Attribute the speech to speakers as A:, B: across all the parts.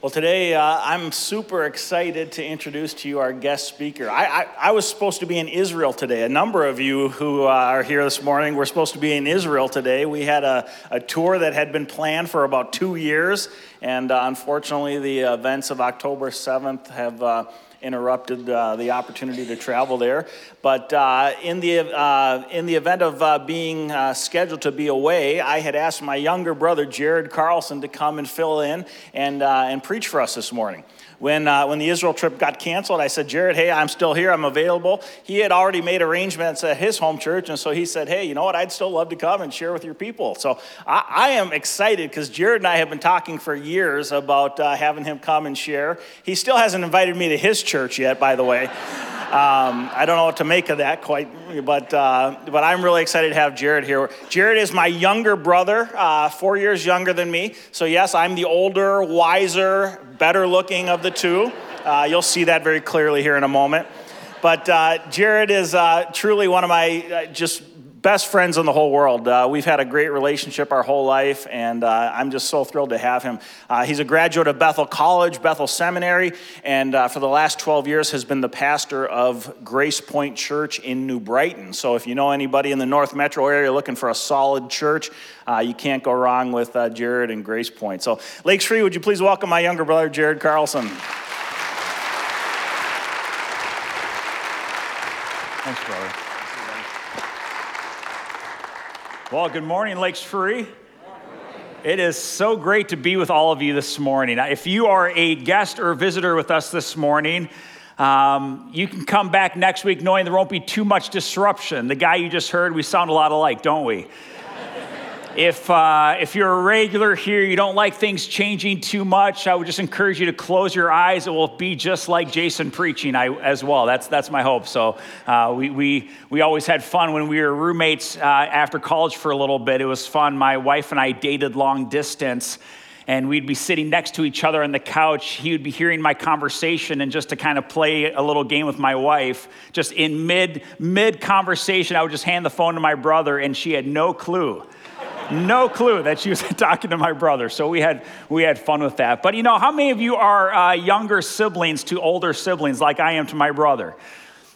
A: Well, today uh, I'm super excited to introduce to you our guest speaker. I, I, I, was supposed to be in Israel today. A number of you who uh, are here this morning were supposed to be in Israel today. We had a, a tour that had been planned for about two years, and uh, unfortunately, the events of October 7th have uh, interrupted uh, the opportunity to travel there. But uh, in, the, uh, in the event of uh, being uh, scheduled to be away, I had asked my younger brother, Jared Carlson, to come and fill in and, uh, and preach for us this morning. When, uh, when the Israel trip got canceled, I said, Jared, hey, I'm still here, I'm available. He had already made arrangements at his home church, and so he said, hey, you know what, I'd still love to come and share with your people. So I, I am excited because Jared and I have been talking for years about uh, having him come and share. He still hasn't invited me to his church yet, by the way. Um, I don't know what to make of that quite, but, uh, but I'm really excited to have Jared here. Jared is my younger brother, uh, four years younger than me. So, yes, I'm the older, wiser, better looking of the two. Uh, you'll see that very clearly here in a moment. But uh, Jared is uh, truly one of my uh, just best friends in the whole world. Uh, we've had a great relationship our whole life, and uh, I'm just so thrilled to have him. Uh, he's a graduate of Bethel College, Bethel Seminary, and uh, for the last 12 years has been the pastor of Grace Point Church in New Brighton. So if you know anybody in the North Metro area looking for a solid church, uh, you can't go wrong with uh, Jared and Grace Point. So, Lakes Free, would you please welcome my younger brother, Jared Carlson?
B: Thanks, brother. Well, good morning, Lakes Free. It is so great to be with all of you this morning. If you are a guest or visitor with us this morning, um, you can come back next week knowing there won't be too much disruption. The guy you just heard, we sound a lot alike, don't we? If, uh, if you're a regular here, you don't like things changing too much, I would just encourage you to close your eyes. It will be just like Jason preaching I, as well. That's, that's my hope. So uh, we, we, we always had fun when we were roommates uh, after college for a little bit. It was fun. My wife and I dated long distance and we'd be sitting next to each other on the couch. He would be hearing my conversation, and just to kind of play a little game with my wife, just in mid mid conversation, I would just hand the phone to my brother, and she had no clue no clue that she was talking to my brother. So we had we had fun with that. But you know, how many of you are uh, younger siblings to older siblings, like I am to my brother?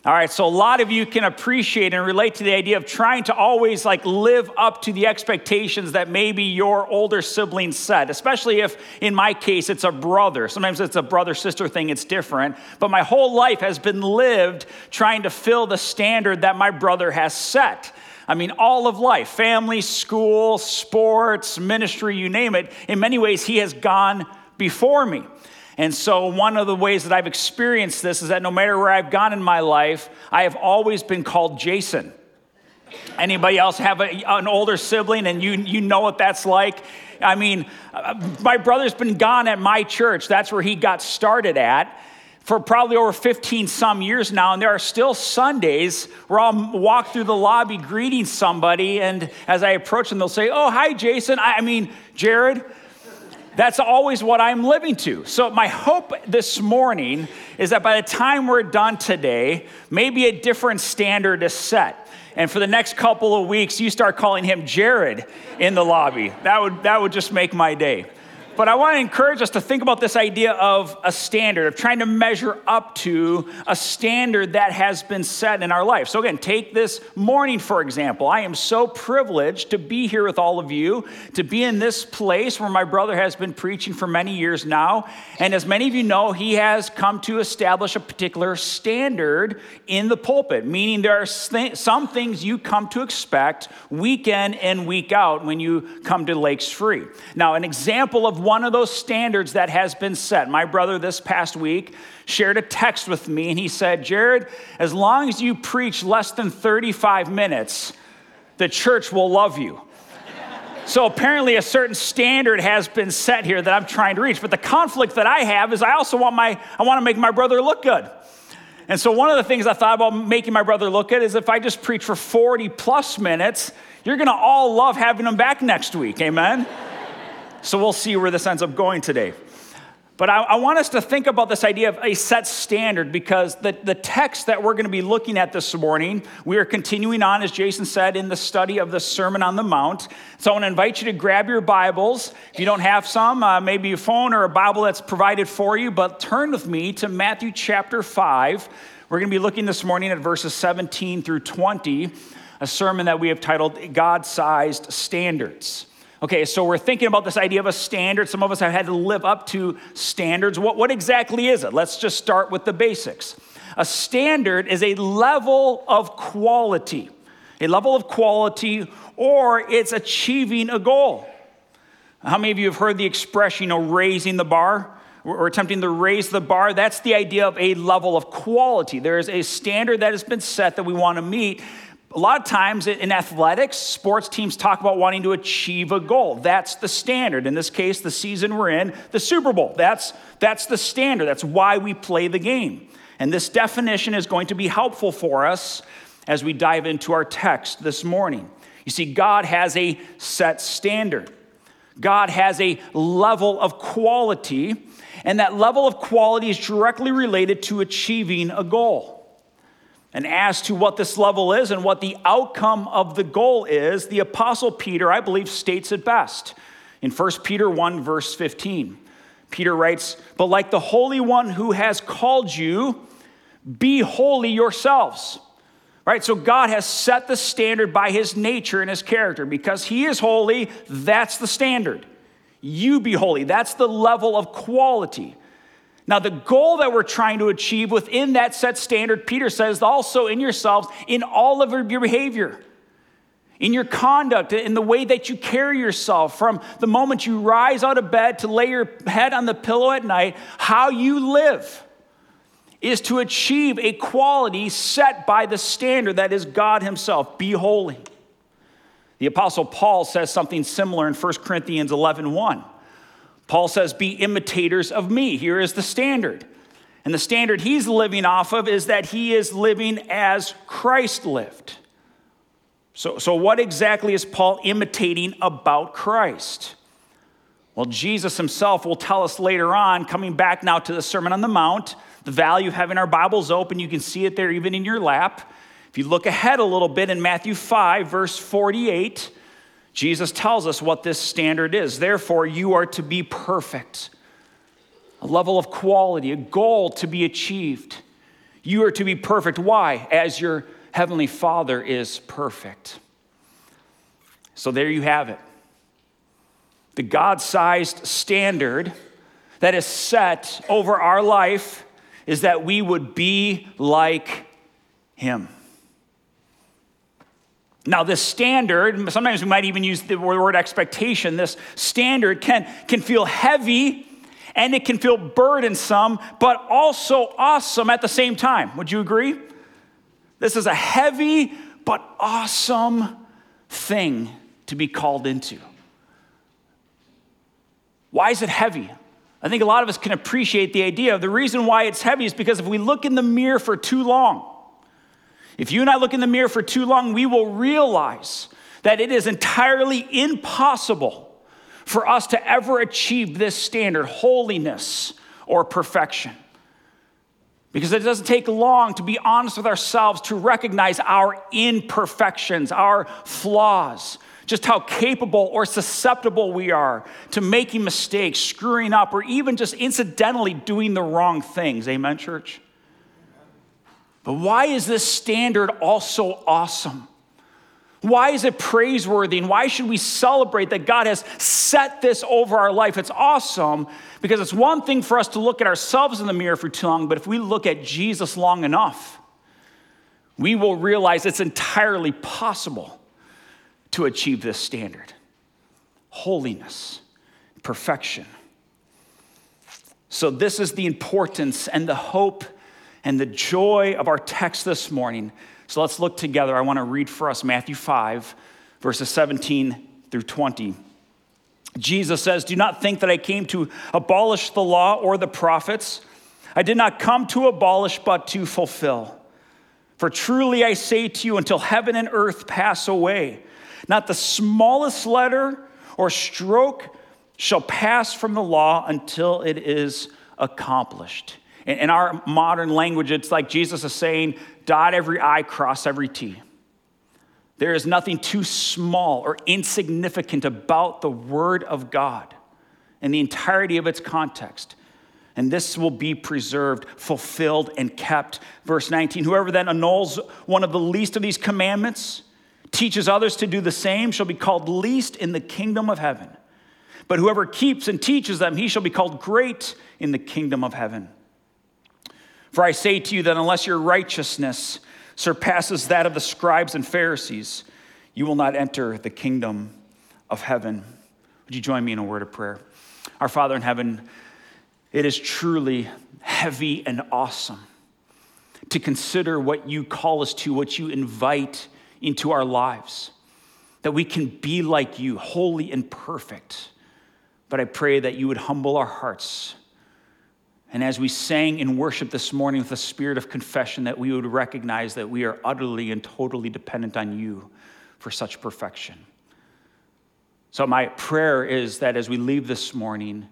B: All right, so a lot of you can appreciate and relate to the idea of trying to always like live up to the expectations that maybe your older siblings set, especially if in my case it's a brother. Sometimes it's a brother sister thing, it's different. But my whole life has been lived trying to fill the standard that my brother has set. I mean, all of life family, school, sports, ministry, you name it. In many ways, He has gone before me. And so, one of the ways that I've experienced this is that no matter where I've gone in my life, I have always been called Jason. Anybody else have a, an older sibling and you, you know what that's like? I mean, uh, my brother's been gone at my church. That's where he got started at for probably over 15 some years now, and there are still Sundays where I'll walk through the lobby greeting somebody, and as I approach them, they'll say, Oh, hi, Jason. I mean, Jared. That's always what I'm living to. So, my hope this morning is that by the time we're done today, maybe a different standard is set. And for the next couple of weeks, you start calling him Jared in the lobby. That would, that would just make my day. But I want to encourage us to think about this idea of a standard, of trying to measure up to a standard that has been set in our life. So, again, take this morning, for example. I am so privileged to be here with all of you, to be in this place where my brother has been preaching for many years now. And as many of you know, he has come to establish a particular standard in the pulpit, meaning there are some things you come to expect week in and week out when you come to Lakes Free. Now, an example of one of those standards that has been set. My brother this past week shared a text with me and he said, Jared, as long as you preach less than 35 minutes, the church will love you. So apparently, a certain standard has been set here that I'm trying to reach. But the conflict that I have is I also want my I want to make my brother look good. And so one of the things I thought about making my brother look good is if I just preach for 40 plus minutes, you're going to all love having him back next week. Amen. So we'll see where this ends up going today. But I, I, want us to think about this idea of a set standard because the, the text that we're going to be looking at this morning, we are continuing on, as Jason said, in the study of the Sermon on the Mount. So I want to invite you to grab your Bibles. If you don't have some, uh, maybe a phone or a Bible that's provided for you, but turn with me to Matthew chapter 5. We're going to be looking this morning at verses 17 through 20, a sermon that we have titled God Sized Standards. Okay, so we're thinking about this idea of a standard. Some of us have had to live up to standards. What, what exactly is it? Let's just start with the basics. A standard is a level of quality, a level of quality, or it's achieving a goal. How many of you have heard the expression, you know, raising the bar? We're attempting to raise the bar. That's the idea of a level of quality. There is a standard that has been set that we want to meet, a lot of times in athletics, sports teams talk about wanting to achieve a goal. That's the standard. In this case, the season we're in, the Super Bowl. That's, that's the standard. That's why we play the game. And this definition is going to be helpful for us as we dive into our text this morning. You see, God has a set standard, God has a level of quality, and that level of quality is directly related to achieving a goal. And as to what this level is and what the outcome of the goal is, the Apostle Peter, I believe, states it best in 1 Peter 1, verse 15. Peter writes, But like the Holy One who has called you, be holy yourselves. Right? So God has set the standard by his nature and his character. Because he is holy, that's the standard. You be holy. That's the level of quality. Now, the goal that we're trying to achieve within that set standard, Peter says, also in yourselves, in all of your behavior, in your conduct, in the way that you carry yourself, from the moment you rise out of bed to lay your head on the pillow at night, how you live is to achieve a quality set by the standard that is God Himself. Be holy. The Apostle Paul says something similar in 1 Corinthians 11 1. Paul says, Be imitators of me. Here is the standard. And the standard he's living off of is that he is living as Christ lived. So, so what exactly is Paul imitating about Christ? Well, Jesus himself will tell us later on, coming back now to the Sermon on the Mount, the value of having our Bibles open. You can see it there even in your lap. If you look ahead a little bit in Matthew 5, verse 48, Jesus tells us what this standard is. Therefore, you are to be perfect, a level of quality, a goal to be achieved. You are to be perfect. Why? As your heavenly Father is perfect. So there you have it. The God sized standard that is set over our life is that we would be like Him. Now, this standard, sometimes we might even use the word expectation. This standard can, can feel heavy and it can feel burdensome, but also awesome at the same time. Would you agree? This is a heavy but awesome thing to be called into. Why is it heavy? I think a lot of us can appreciate the idea. Of the reason why it's heavy is because if we look in the mirror for too long, if you and I look in the mirror for too long, we will realize that it is entirely impossible for us to ever achieve this standard, holiness or perfection. Because it doesn't take long to be honest with ourselves to recognize our imperfections, our flaws, just how capable or susceptible we are to making mistakes, screwing up, or even just incidentally doing the wrong things. Amen, church? But why is this standard also awesome? Why is it praiseworthy? And why should we celebrate that God has set this over our life? It's awesome because it's one thing for us to look at ourselves in the mirror for too long, but if we look at Jesus long enough, we will realize it's entirely possible to achieve this standard holiness, perfection. So, this is the importance and the hope and the joy of our text this morning. So let's look together. I want to read for us Matthew 5, verses 17 through 20. Jesus says, Do not think that I came to abolish the law or the prophets. I did not come to abolish, but to fulfill. For truly I say to you, until heaven and earth pass away, not the smallest letter or stroke shall pass from the law until it is accomplished. In our modern language, it's like Jesus is saying, dot every I, cross every T. There is nothing too small or insignificant about the Word of God and the entirety of its context. And this will be preserved, fulfilled, and kept. Verse 19 Whoever then annuls one of the least of these commandments, teaches others to do the same, shall be called least in the kingdom of heaven. But whoever keeps and teaches them, he shall be called great in the kingdom of heaven. For I say to you that unless your righteousness surpasses that of the scribes and Pharisees, you will not enter the kingdom of heaven. Would you join me in a word of prayer? Our Father in heaven, it is truly heavy and awesome to consider what you call us to, what you invite into our lives, that we can be like you, holy and perfect. But I pray that you would humble our hearts and as we sang in worship this morning with a spirit of confession, that we would recognize that we are utterly and totally dependent on you for such perfection. So, my prayer is that as we leave this morning,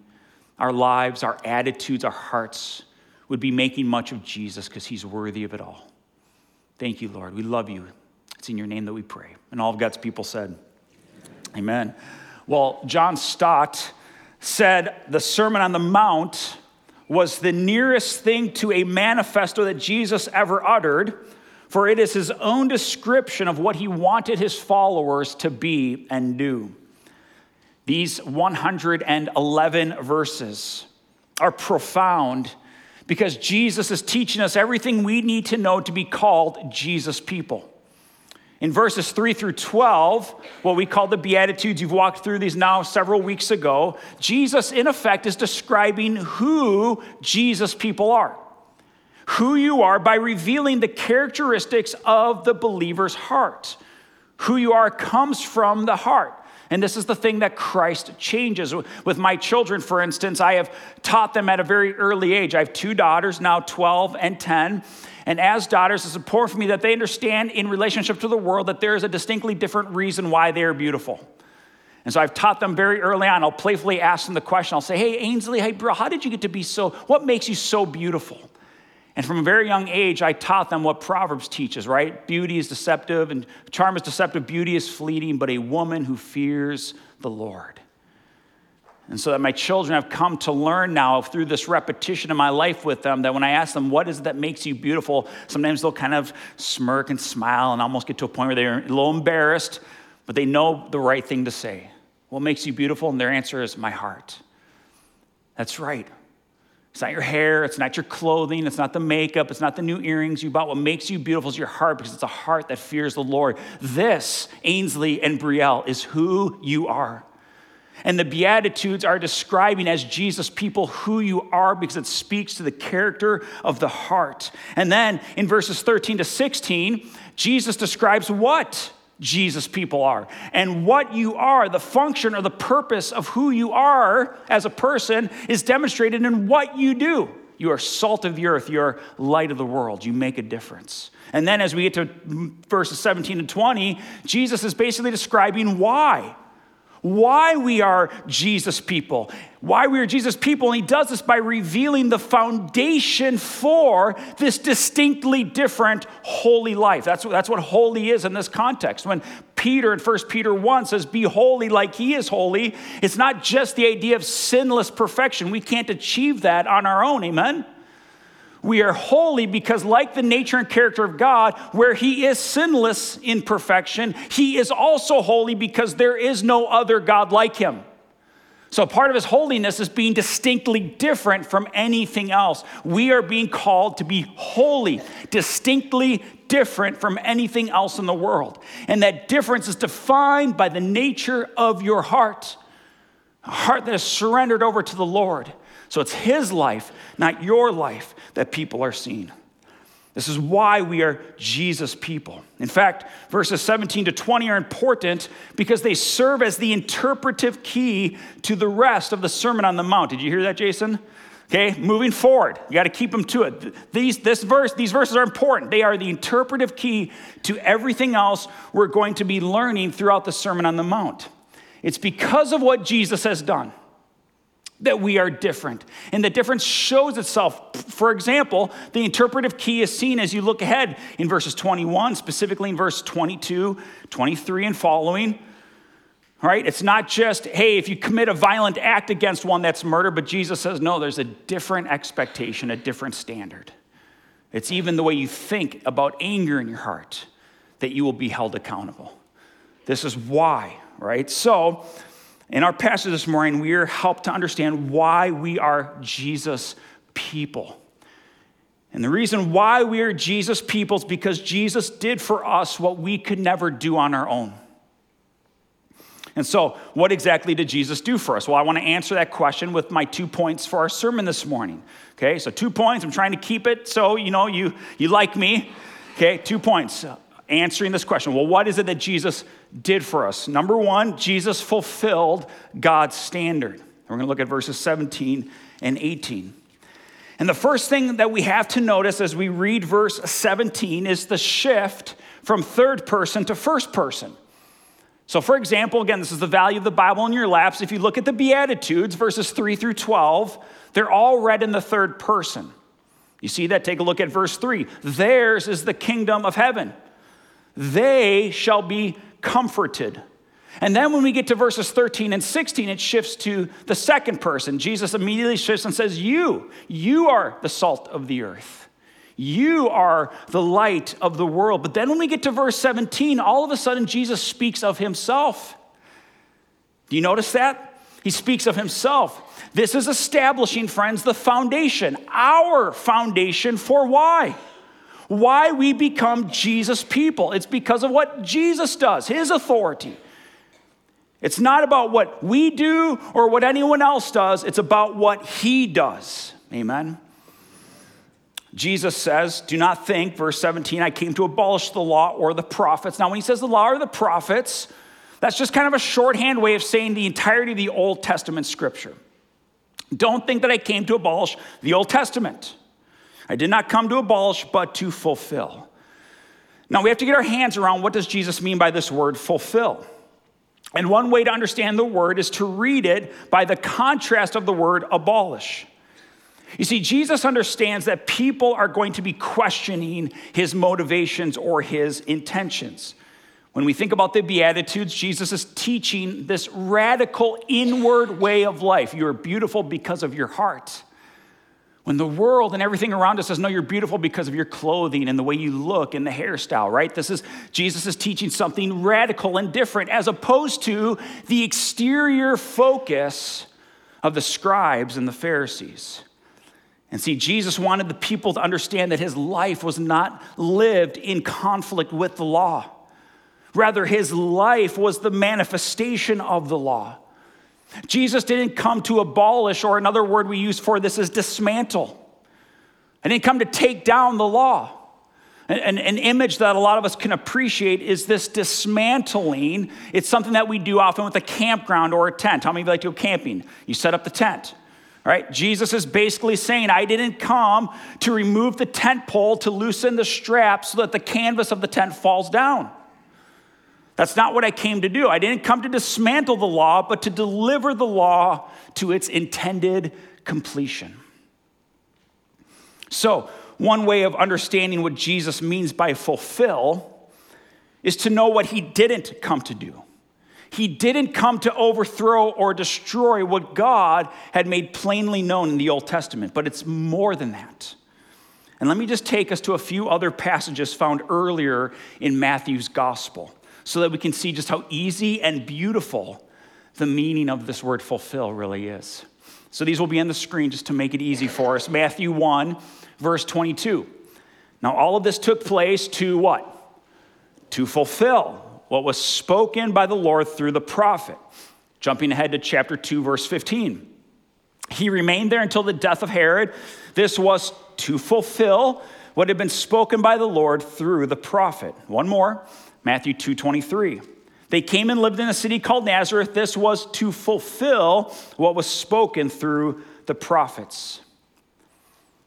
B: our lives, our attitudes, our hearts would be making much of Jesus because he's worthy of it all. Thank you, Lord. We love you. It's in your name that we pray. And all of God's people said, Amen. Well, John Stott said the Sermon on the Mount was the nearest thing to a manifesto that Jesus ever uttered, for it is his own description of what he wanted his followers to be and do. These 111 verses are profound because Jesus is teaching us everything we need to know to be called Jesus people. In verses 3 through 12, what we call the Beatitudes, you've walked through these now several weeks ago. Jesus, in effect, is describing who Jesus people are. Who you are by revealing the characteristics of the believer's heart. Who you are comes from the heart. And this is the thing that Christ changes. With my children, for instance, I have taught them at a very early age. I have two daughters, now 12 and 10. And as daughters, it's important for me that they understand in relationship to the world that there is a distinctly different reason why they are beautiful. And so I've taught them very early on. I'll playfully ask them the question. I'll say, Hey, Ainsley, hey, bro, how did you get to be so, what makes you so beautiful? And from a very young age, I taught them what Proverbs teaches, right? Beauty is deceptive and charm is deceptive, beauty is fleeting, but a woman who fears the Lord. And so that my children have come to learn now through this repetition in my life with them that when I ask them, what is it that makes you beautiful? Sometimes they'll kind of smirk and smile and almost get to a point where they're a little embarrassed, but they know the right thing to say. What makes you beautiful? And their answer is my heart. That's right. It's not your hair, it's not your clothing, it's not the makeup, it's not the new earrings you bought. What makes you beautiful is your heart because it's a heart that fears the Lord. This, Ainsley and Brielle, is who you are. And the Beatitudes are describing as Jesus people who you are because it speaks to the character of the heart. And then in verses 13 to 16, Jesus describes what Jesus people are. And what you are, the function or the purpose of who you are as a person, is demonstrated in what you do. You are salt of the earth, you're light of the world, you make a difference. And then as we get to verses 17 and 20, Jesus is basically describing why why we are Jesus people, why we are Jesus people. And he does this by revealing the foundation for this distinctly different holy life. That's, that's what holy is in this context. When Peter in 1 Peter 1 says, Be holy like he is holy, it's not just the idea of sinless perfection. We can't achieve that on our own. Amen? We are holy because, like the nature and character of God, where He is sinless in perfection, He is also holy because there is no other God like Him. So, part of His holiness is being distinctly different from anything else. We are being called to be holy, distinctly different from anything else in the world. And that difference is defined by the nature of your heart a heart that is surrendered over to the Lord. So it's His life, not your life, that people are seeing. This is why we are Jesus people. In fact, verses 17 to 20 are important because they serve as the interpretive key to the rest of the Sermon on the Mount. Did you hear that, Jason? Okay, moving forward, you got to keep them to it. These, this verse, these verses are important. They are the interpretive key to everything else we're going to be learning throughout the Sermon on the Mount. It's because of what Jesus has done that we are different. And the difference shows itself. For example, the interpretive key is seen as you look ahead in verses 21, specifically in verse 22, 23, and following. Right? It's not just, hey, if you commit a violent act against one, that's murder, but Jesus says, no, there's a different expectation, a different standard. It's even the way you think about anger in your heart that you will be held accountable. This is why, right? So, in our passage this morning, we are helped to understand why we are Jesus people. And the reason why we are Jesus people is because Jesus did for us what we could never do on our own. And so, what exactly did Jesus do for us? Well, I want to answer that question with my two points for our sermon this morning. Okay, so two points. I'm trying to keep it so you know you, you like me. Okay, two points answering this question. Well, what is it that Jesus did for us? Number one, Jesus fulfilled God's standard. We're going to look at verses 17 and 18. And the first thing that we have to notice as we read verse 17 is the shift from third person to first person. So, for example, again, this is the value of the Bible in your laps. If you look at the Beatitudes, verses 3 through 12, they're all read in the third person. You see that? Take a look at verse 3. Theirs is the kingdom of heaven they shall be comforted. And then when we get to verses 13 and 16, it shifts to the second person. Jesus immediately shifts and says, You, you are the salt of the earth. You are the light of the world. But then when we get to verse 17, all of a sudden Jesus speaks of himself. Do you notice that? He speaks of himself. This is establishing, friends, the foundation, our foundation for why? Why we become Jesus people. It's because of what Jesus does, his authority. It's not about what we do or what anyone else does, it's about what he does. Amen. Jesus says, Do not think, verse 17, I came to abolish the law or the prophets. Now, when he says the law or the prophets, that's just kind of a shorthand way of saying the entirety of the Old Testament scripture. Don't think that I came to abolish the Old Testament. I did not come to abolish, but to fulfill. Now we have to get our hands around what does Jesus mean by this word fulfill? And one way to understand the word is to read it by the contrast of the word abolish. You see, Jesus understands that people are going to be questioning his motivations or his intentions. When we think about the Beatitudes, Jesus is teaching this radical inward way of life. You are beautiful because of your heart. When the world and everything around us says, no, you're beautiful because of your clothing and the way you look and the hairstyle, right? This is, Jesus is teaching something radical and different as opposed to the exterior focus of the scribes and the Pharisees. And see, Jesus wanted the people to understand that his life was not lived in conflict with the law. Rather, his life was the manifestation of the law. Jesus didn't come to abolish, or another word we use for this is dismantle. I didn't come to take down the law. An, an, image that a lot of us can appreciate is this dismantling. It's something that we do often with a campground or a tent. How many of you like to go camping? You set up the tent. Right? Jesus is basically saying, I didn't come to remove the tent pole to loosen the strap so that the canvas of the tent falls down. That's not what I came to do. I didn't come to dismantle the law, but to deliver the law to its intended completion. So, one way of understanding what Jesus means by fulfill is to know what he didn't come to do. He didn't come to overthrow or destroy what God had made plainly known in the Old Testament, but it's more than that. And let me just take us to a few other passages found earlier in Matthew's gospel so that we can see just how easy and beautiful the meaning of this word fulfill really is. So these will be on the screen just to make it easy for us. Matthew 1, verse 22. Now, all of this took place to what? To fulfill what was spoken by the Lord through the prophet. Jumping ahead to chapter 2, verse 15. He remained there until the death of Herod. This was to fulfill what had been spoken by the Lord through the prophet. One more. Matthew 2:23. They came and lived in a city called Nazareth. This was to fulfill what was spoken through the prophets.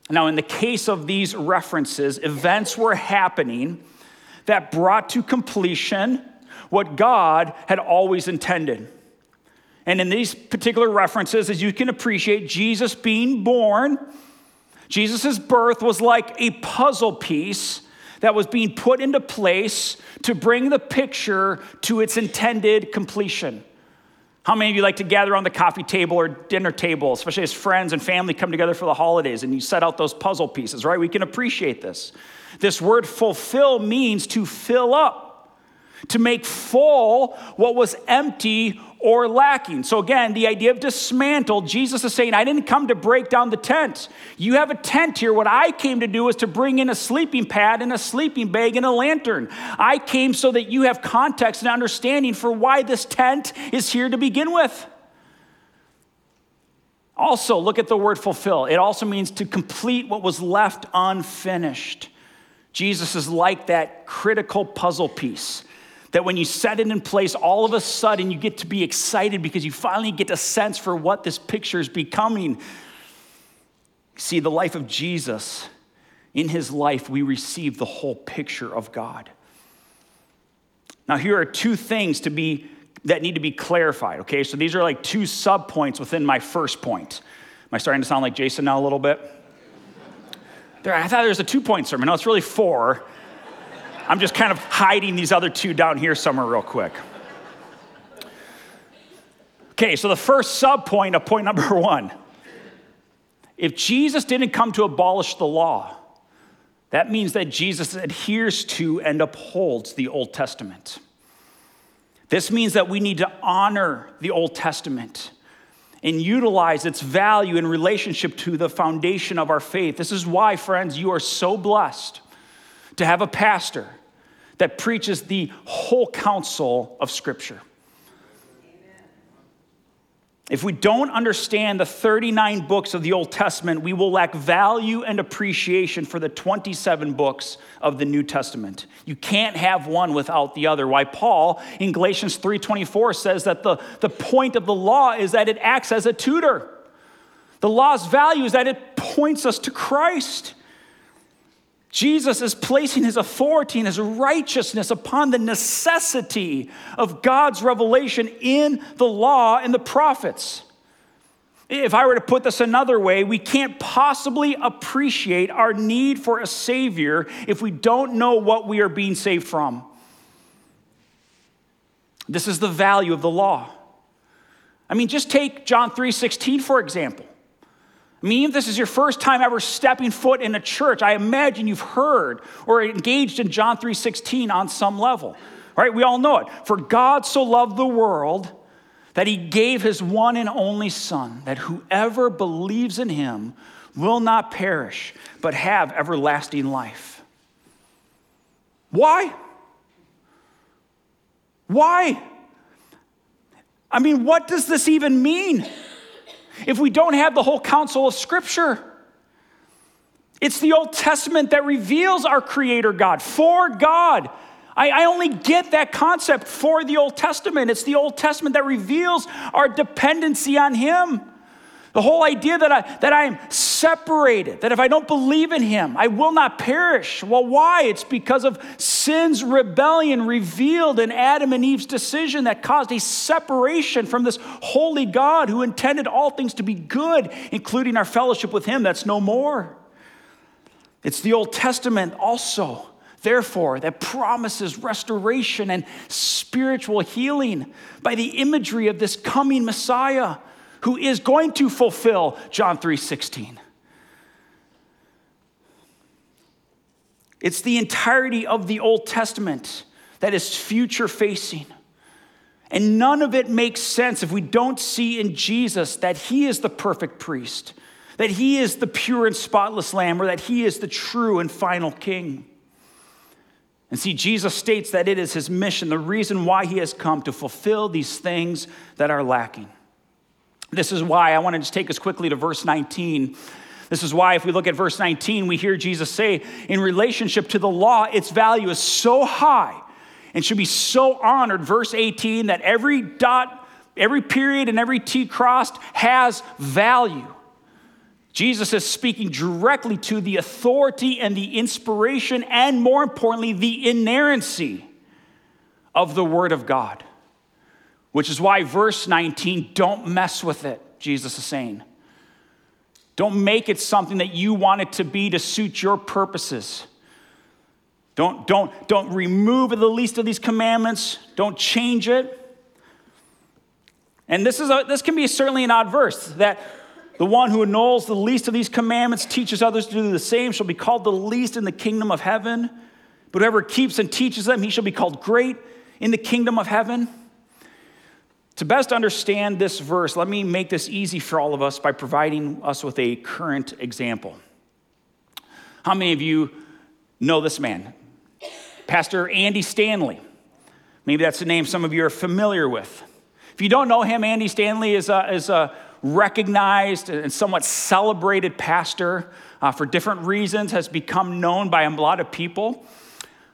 B: Now, in the case of these references, events were happening that brought to completion what God had always intended. And in these particular references, as you can appreciate, Jesus being born, Jesus' birth was like a puzzle piece that was being put into place to bring the picture to its intended completion. How many of you like to gather on the coffee table or dinner table, especially as friends and family come together for the holidays and you set out those puzzle pieces, right? We can appreciate this. This word fulfill means to fill up, to make full what was empty or lacking. So, again, the idea of dismantle, Jesus is saying, I didn't come to break down the tent. You have a tent here. What I came to do is to bring in a sleeping pad and a sleeping bag and a lantern. I came so that you have context and understanding for why this tent is here to begin with. Also, look at the word fulfill. It also means to complete what was left unfinished. Jesus is like that critical puzzle piece that when you set it in place, all of a sudden you get to be excited because you finally get a sense for what this picture is becoming. See, the life of Jesus, in his life, we receive the whole picture of God. Now, here are two things to be that need to be clarified, okay? So these are like two subpoints within my first point. Am I starting to sound like Jason now a little bit? There, I thought there was a two point sermon. No, it's really four. I'm just kind of hiding these other two down here somewhere, real quick. Okay, so the first sub point of point number one if Jesus didn't come to abolish the law, that means that Jesus adheres to and upholds the Old Testament. This means that we need to honor the Old Testament and utilize its value in relationship to the foundation of our faith. This is why, friends, you are so blessed to have a pastor that preaches the whole counsel of Scripture. If we don't understand the 39 books of the Old Testament, we will lack value and appreciation for the 27 books of the New Testament. You can't have one without the other. Why Paul in Galatians 3:24 says that the, the point of the law is that it acts as a tutor. The law's value is that it points us to Christ. Jesus is placing his authority and his righteousness upon the necessity of God's revelation in the law and the prophets. If I were to put this another way, we can't possibly appreciate our need for a Savior if we don't know what we are being saved from. This is the value of the law. I mean, just take John 3:16 for example. Mean, if this is your first time ever stepping foot in a church, I imagine you've heard or engaged in John 3:16 on some level. Right? We all know it. For God so loved the world that he gave his one and only son that whoever believes in him will not perish but have everlasting life. Why? Why? I mean, what does this even mean? If we don't have the whole counsel of Scripture. It's the Old Testament that reveals our Creator God, for God. I, I, only get that concept for the Old Testament. It's the Old Testament that reveals our dependency on Him. The whole idea that I, that I am separated, that if I don't believe in him, I will not perish. Well, why? It's because of sin's rebellion revealed in Adam and Eve's decision that caused a separation from this holy God who intended all things to be good, including our fellowship with him. That's no more. It's the Old Testament also therefore, that promises restoration and spiritual healing by the imagery of this coming Messiah who is going to fulfill John 3:16. It's the entirety of the Old Testament that is future facing. And none of it makes sense if we don't see in Jesus that he is the perfect priest, that he is the pure and spotless lamb, or that he is the true and final king. And see, Jesus states that it is his mission, the reason why he has come to fulfill these things that are lacking. This is why I want to just take us quickly to verse 19. This is why, if we look at verse 19, we hear Jesus say, in relationship to the law, its value is so high and should be so honored. Verse 18, that every dot, every period, and every T crossed has value. Jesus is speaking directly to the authority and the inspiration, and more importantly, the inerrancy of the Word of God. Which is why verse 19, don't mess with it, Jesus is saying. Don't make it something that you want it to be to suit your purposes. Don't, don't, don't remove the least of these commandments. Don't change it. And this, is a, this can be certainly an odd verse that the one who annuls the least of these commandments teaches others to do the same shall be called the least in the kingdom of heaven. But whoever keeps and teaches them, he shall be called great in the kingdom of heaven. To best understand this verse, let me make this easy for all of us by providing us with a current example. How many of you know this man? Pastor Andy Stanley. Maybe that's a name some of you are familiar with. If you don't know him, Andy Stanley is a, is a recognized and somewhat celebrated pastor uh, for different reasons, has become known by a lot of people.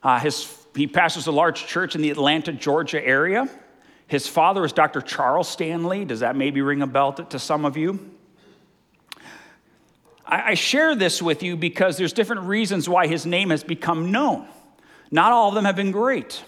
B: Uh, his, he pastors a large church in the Atlanta, Georgia area. His father is Dr. Charles Stanley. Does that maybe ring a bell to, some of you? I share this with you because there's different reasons why his name has become known. Not all of them have been great.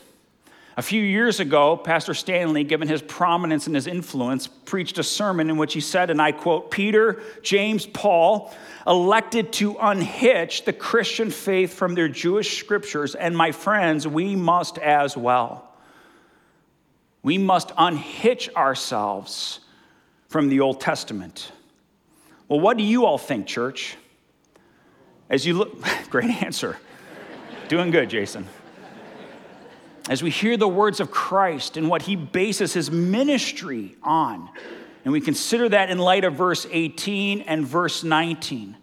B: A few years ago, Pastor Stanley, given his prominence and his influence, preached a sermon in which he said, and I quote, Peter, James, Paul elected to unhitch the Christian faith from their Jewish scriptures, and my friends, we must as well. We must unhitch ourselves from the Old Testament. Well, what do you all think, church? As you look, great answer. Doing good, Jason. As we hear the words of Christ and what he bases his ministry on, and we consider that in light of verse 18 and verse 19,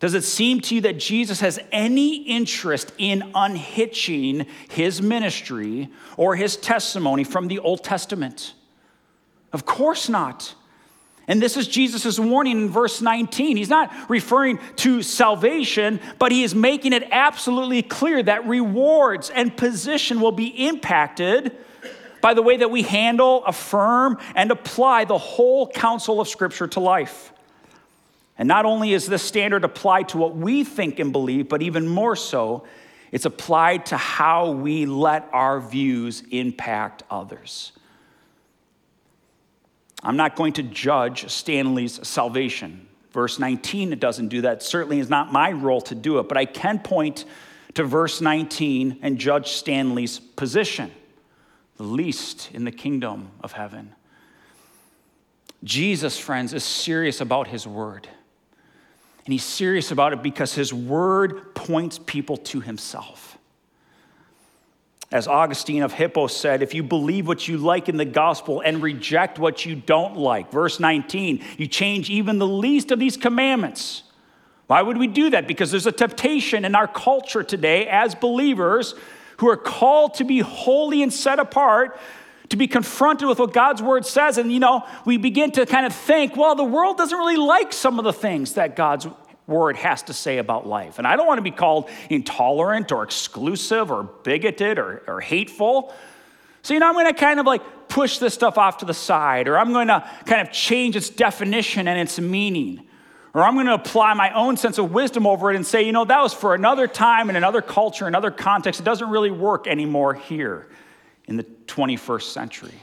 B: does it seem to you that Jesus has any interest in unhitching his ministry or his testimony from the Old Testament? Of course not. And this is Jesus' warning in verse 19. He's not referring to salvation, but he is making it absolutely clear that rewards and position will be impacted by the way that we handle, affirm, and apply the whole counsel of Scripture to life. And not only is this standard applied to what we think and believe, but even more so, it's applied to how we let our views impact others. I'm not going to judge Stanley's salvation. Verse 19, it doesn't do that. certainly is not my role to do it, but I can point to verse 19 and judge Stanley's position, the least in the kingdom of heaven. Jesus, friends, is serious about his word. And he's serious about it because his word points people to himself. As Augustine of Hippo said, if you believe what you like in the gospel and reject what you don't like, verse 19, you change even the least of these commandments. Why would we do that? Because there's a temptation in our culture today as believers who are called to be holy and set apart to be confronted with what God's word says. And, you know, we begin to kind of think, well, the world doesn't really like some of the things that God's word has to say about life. And I don't want to be called intolerant or exclusive or bigoted or, or hateful. So, you know, I'm going to kind of like push this stuff off to the side, or I'm going to kind of change its definition and its meaning. Or I'm going to apply my own sense of wisdom over it and say, you know, that was for another time in another culture, another context. It doesn't really work anymore here in the 21st century.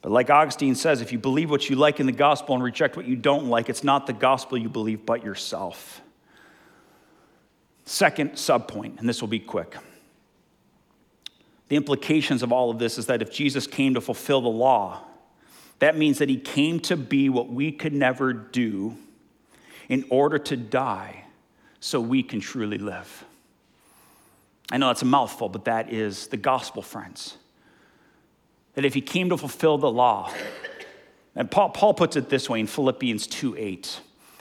B: But like Augustine says, if you believe what you like in the gospel and reject what you don't like, it's not the gospel you believe, but yourself. Second subpoint, and this will be quick. The implications of all of this is that if Jesus came to fulfill the law, that means that he came to be what we could never do in order to die so we can truly live. I know that's a mouthful, but that is the gospel, friends. That if he came to fulfill the law, and Paul, Paul puts it this way in Philippians 2 8,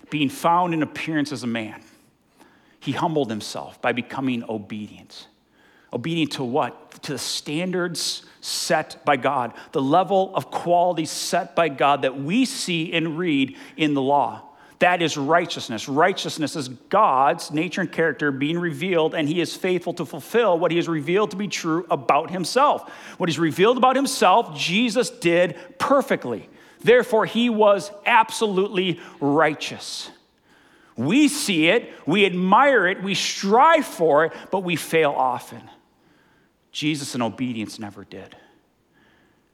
B: being found in appearance as a man, he humbled himself by becoming obedient. Obedient to what? To the standards set by God, the level of quality set by God that we see and read in the law. That is righteousness. Righteousness is God's nature and character being revealed, and He is faithful to fulfill what He has revealed to be true about Himself. What He's revealed about Himself, Jesus did perfectly. Therefore, He was absolutely righteous. We see it, we admire it, we strive for it, but we fail often. Jesus in obedience never did.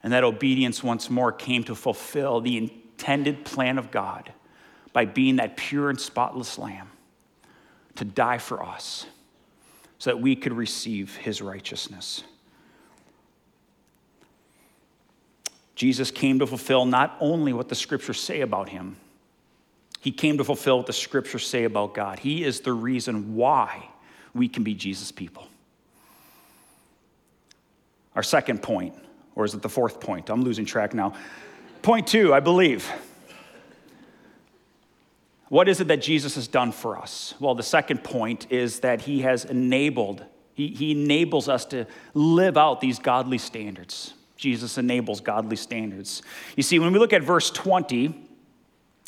B: And that obedience once more came to fulfill the intended plan of God by being that pure and spotless lamb to die for us so that we could receive his righteousness. Jesus came to fulfill not only what the scriptures say about him, he came to fulfill what the scriptures say about God. He is the reason why we can be Jesus' people. Our second point, or is it the fourth point? I'm losing track now. Point two, I believe. What is it that Jesus has done for us? Well, the second point is that he has enabled, he, he enables us to live out these godly standards. Jesus enables godly standards. You see, when we look at verse 20,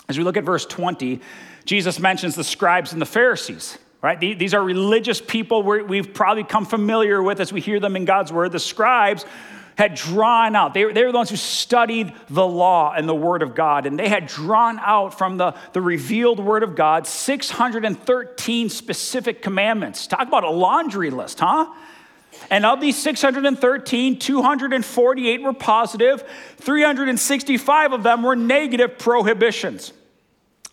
B: as we look at verse 20, Jesus mentions the scribes and the Pharisees, right? These are religious people we've probably come familiar with as we hear them in God's word. The scribes had drawn out, they, they were the ones who studied the law and the word of God, and they had drawn out from the, the revealed word of God 613 specific commandments. Talk about a laundry list, huh? And of these 613, 248 were positive, 365 of them were negative prohibitions.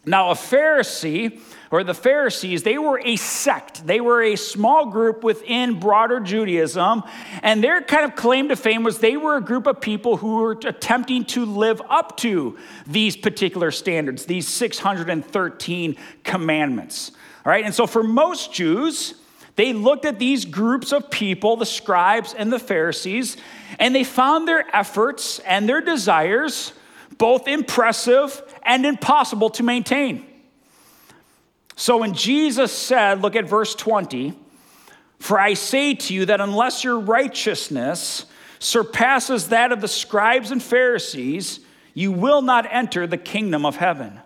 B: Now, a Pharisee, or the Pharisees, they were a sect. They were a small group within broader Judaism. And their kind of claim to fame was they were a group of people who were attempting to live up to these particular standards, these 613 commandments. All right, and so for most Jews, they looked at these groups of people, the scribes and the Pharisees, and they found their efforts and their desires both impressive and impossible to maintain. So when Jesus said, look at verse 20, for I say to you that unless your righteousness surpasses that of the scribes and Pharisees, you will not enter the kingdom of heaven.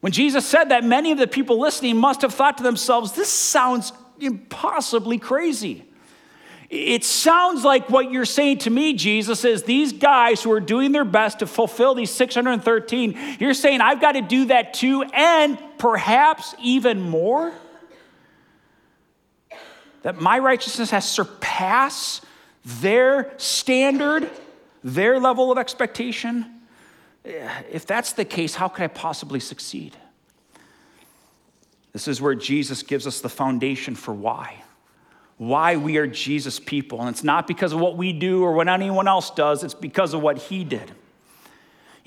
B: When Jesus said that, many of the people listening must have thought to themselves, this sounds impossibly crazy. It sounds like what you're saying to me, Jesus, is these guys who are doing their best to fulfill these 613, you're saying I've got to do that too, and perhaps even more? That my righteousness has surpassed their standard, their level of expectation? If that's the case, how could I possibly succeed? This is where Jesus gives us the foundation for why. Why we are Jesus people. And it's not because of what we do or what anyone else does, it's because of what he did.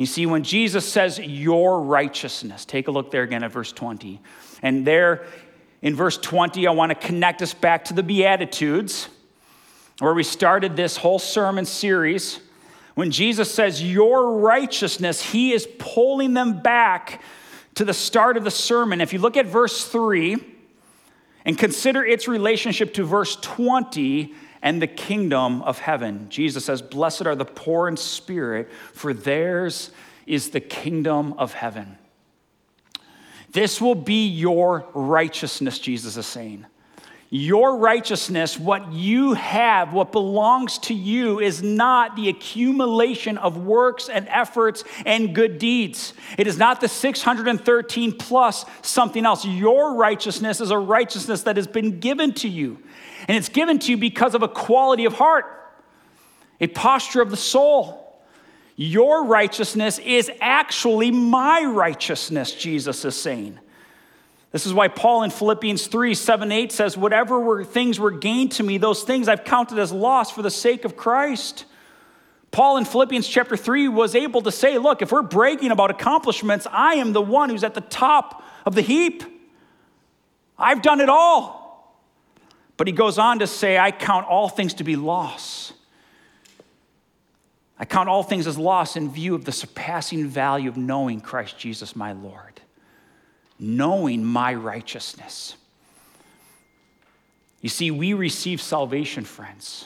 B: You see, when Jesus says your righteousness, take a look there again at verse 20. And there in verse 20, I want to connect us back to the Beatitudes, where we started this whole sermon series. When Jesus says your righteousness, he is pulling them back to the start of the sermon, if you look at verse 3 and consider its relationship to verse 20 and the kingdom of heaven, Jesus says, Blessed are the poor in spirit, for theirs is the kingdom of heaven. This will be your righteousness, Jesus is saying. Your righteousness, what you have, what belongs to you, is not the accumulation of works and efforts and good deeds. It is not the 613 plus something else. Your righteousness is a righteousness that has been given to you. And it's given to you because of a quality of heart, a posture of the soul. Your righteousness is actually my righteousness, Jesus is saying. This is why Paul in Philippians 3 7 8 says, Whatever were, things were gained to me, those things I've counted as loss for the sake of Christ. Paul in Philippians chapter 3 was able to say, Look, if we're bragging about accomplishments, I am the one who's at the top of the heap. I've done it all. But he goes on to say, I count all things to be loss. I count all things as loss in view of the surpassing value of knowing Christ Jesus my Lord knowing my righteousness. You see, we receive salvation, friends.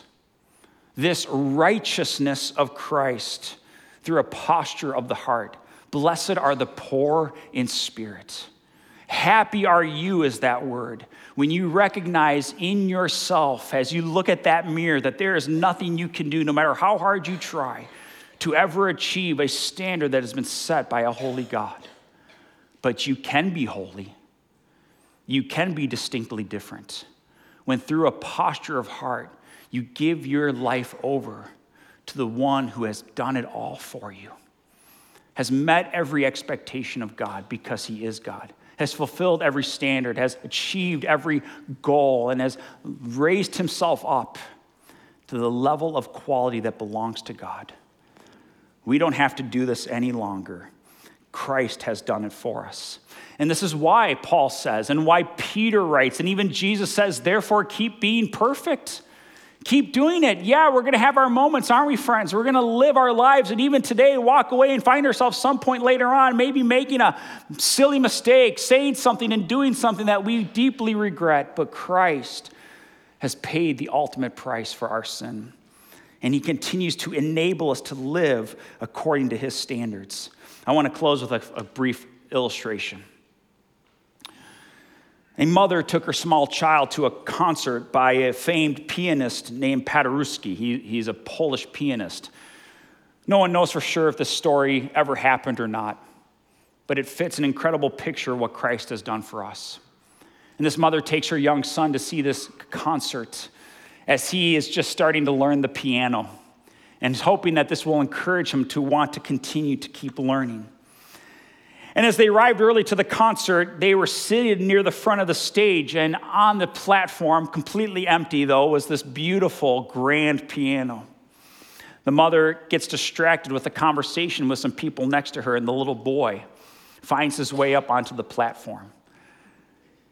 B: This righteousness of Christ through a posture of the heart. Blessed are the poor in spirit. Happy are you, is that word, when you recognize in yourself, as you look at that mirror, that there is nothing you can do, no matter how hard you try, to ever achieve a standard that has been set by a holy God. But you can be holy. You can be distinctly different. When, through a posture of heart, you give your life over to the one who has done it all for you, has met every expectation of God because he is God, has fulfilled every standard, has achieved every goal, and has raised himself up to the level of quality that belongs to God. We don't have to do this any longer. Christ has done it for us. And this is why Paul says, and why Peter writes, and even Jesus says, therefore, keep being perfect. Keep doing it. Yeah, we're going to have our moments, aren't we, friends? We're going to live our lives and even today walk away and find ourselves some point later on, maybe making a silly mistake, saying something and doing something that we deeply regret. But Christ has paid the ultimate price for our sin. And he continues to enable us to live according to his standards. I want to close with a, a brief illustration. A mother took her small child to a concert by a famed pianist named Paderewski. He, he's a Polish pianist. No one knows for sure if this story ever happened or not, but it fits an incredible picture of what Christ has done for us. And this mother takes her young son to see this concert as he is just starting to learn the piano and is hoping that this will encourage him to want to continue to keep learning. And as they arrived early to the concert, they were seated near the front of the stage, and on the platform, completely empty though, was this beautiful grand piano. The mother gets distracted with a conversation with some people next to her, and the little boy finds his way up onto the platform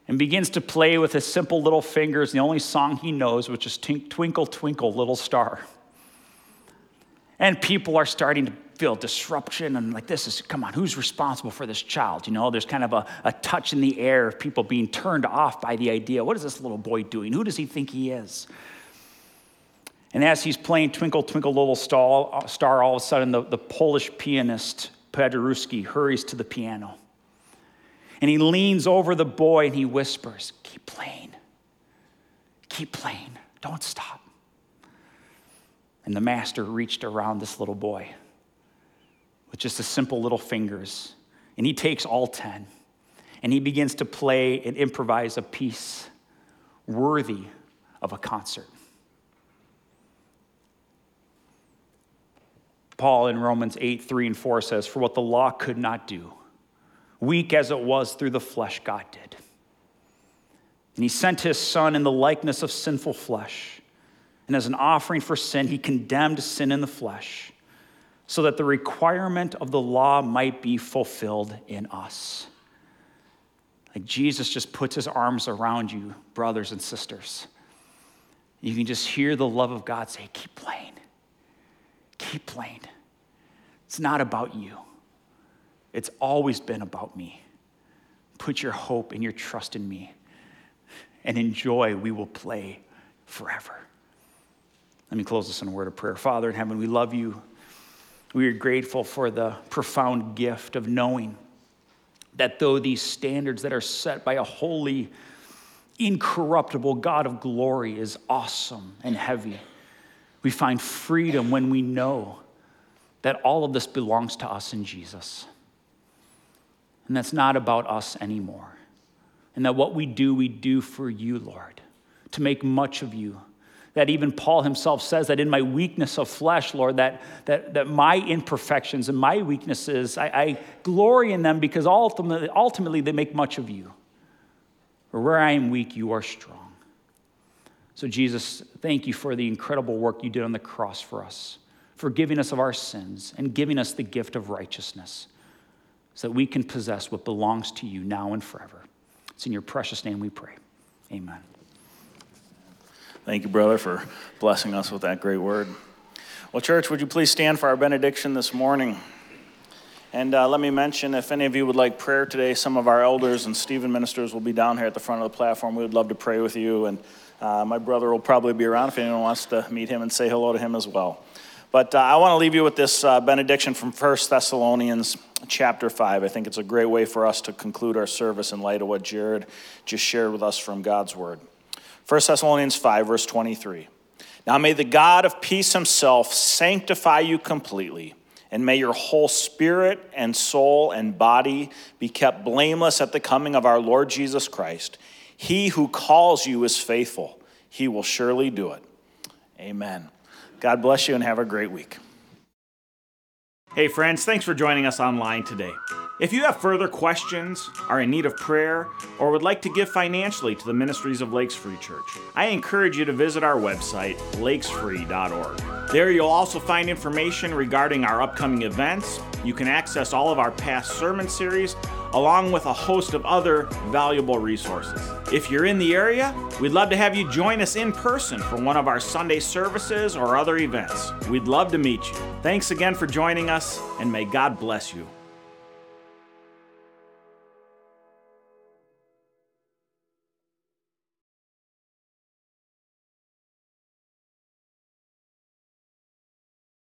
B: and begins to play with his simple little fingers the only song he knows, which is Twinkle, Twinkle, Little Star. And people are starting to feel disruption and like this is come on who's responsible for this child? You know there's kind of a, a touch in the air of people being turned off by the idea what is this little boy doing? Who does he think he is? And as he's playing twinkle twinkle little star, uh, star all of a sudden the, the polish pianist paderewski hurries to the piano. And he leans over the boy and he whispers keep playing. Keep playing. Don't stop. And the master reached around this little boy with just the simple little fingers. And he takes all 10 and he begins to play and improvise a piece worthy of a concert. Paul in Romans 8, 3 and 4 says, For what the law could not do, weak as it was through the flesh, God did. And he sent his son in the likeness of sinful flesh. And as an offering for sin, he condemned sin in the flesh so that the requirement of the law might be fulfilled in us. Like Jesus just puts his arms around you, brothers and sisters. You can just hear the love of God say, Keep playing. Keep playing. It's not about you, it's always been about me. Put your hope and your trust in me and enjoy, we will play forever. Let me close this in a word of prayer. Father in heaven, we love you. We are grateful for the profound gift of knowing that though these standards that are set by a holy, incorruptible God of glory is awesome and heavy, we find freedom when we know that all of this belongs to us in Jesus. And that's not about us anymore. And that what we do, we do for you, Lord, to make much of you that even Paul himself says that in my weakness of flesh, Lord, that, that, that my imperfections and my weaknesses, I, I glory in them because ultimately, ultimately they make much of you. Where I am weak, you are strong. So, Jesus, thank you for the incredible work you did on the cross for us, forgiving us of our sins and giving us the gift of righteousness so that we can possess what belongs to you now and forever. It's in your precious name we pray. Amen.
A: Thank you, brother, for blessing us with that great word. Well, church, would you please stand for our benediction this morning? And uh, let me mention if any of you would like prayer today, some of our elders and Stephen ministers will be down here at the front of the platform. We would love to pray with you. And uh, my brother will probably be around if anyone wants to meet him and say hello to him as well. But uh, I want to leave you with this uh, benediction from 1 Thessalonians chapter 5. I think it's a great way for us to conclude our service in light of what Jared just shared with us from God's word. 1 Thessalonians 5, verse 23. Now may the God of peace himself sanctify you completely, and may your whole spirit and soul and body be kept blameless at the coming of our Lord Jesus Christ. He who calls you is faithful, he will surely do it. Amen.
C: God bless you and have a great week.
A: Hey, friends, thanks for joining us online today. If you have further questions, are in need of prayer, or would like to give financially to the ministries of Lakes Free Church, I encourage you to visit our website, lakesfree.org. There you'll also find information regarding our upcoming events. You can access all of our past sermon series, along with a host of other valuable resources. If you're in the area, we'd love to have you join us in person for one of our Sunday services or other events. We'd love to meet you. Thanks again for joining us, and may God bless you.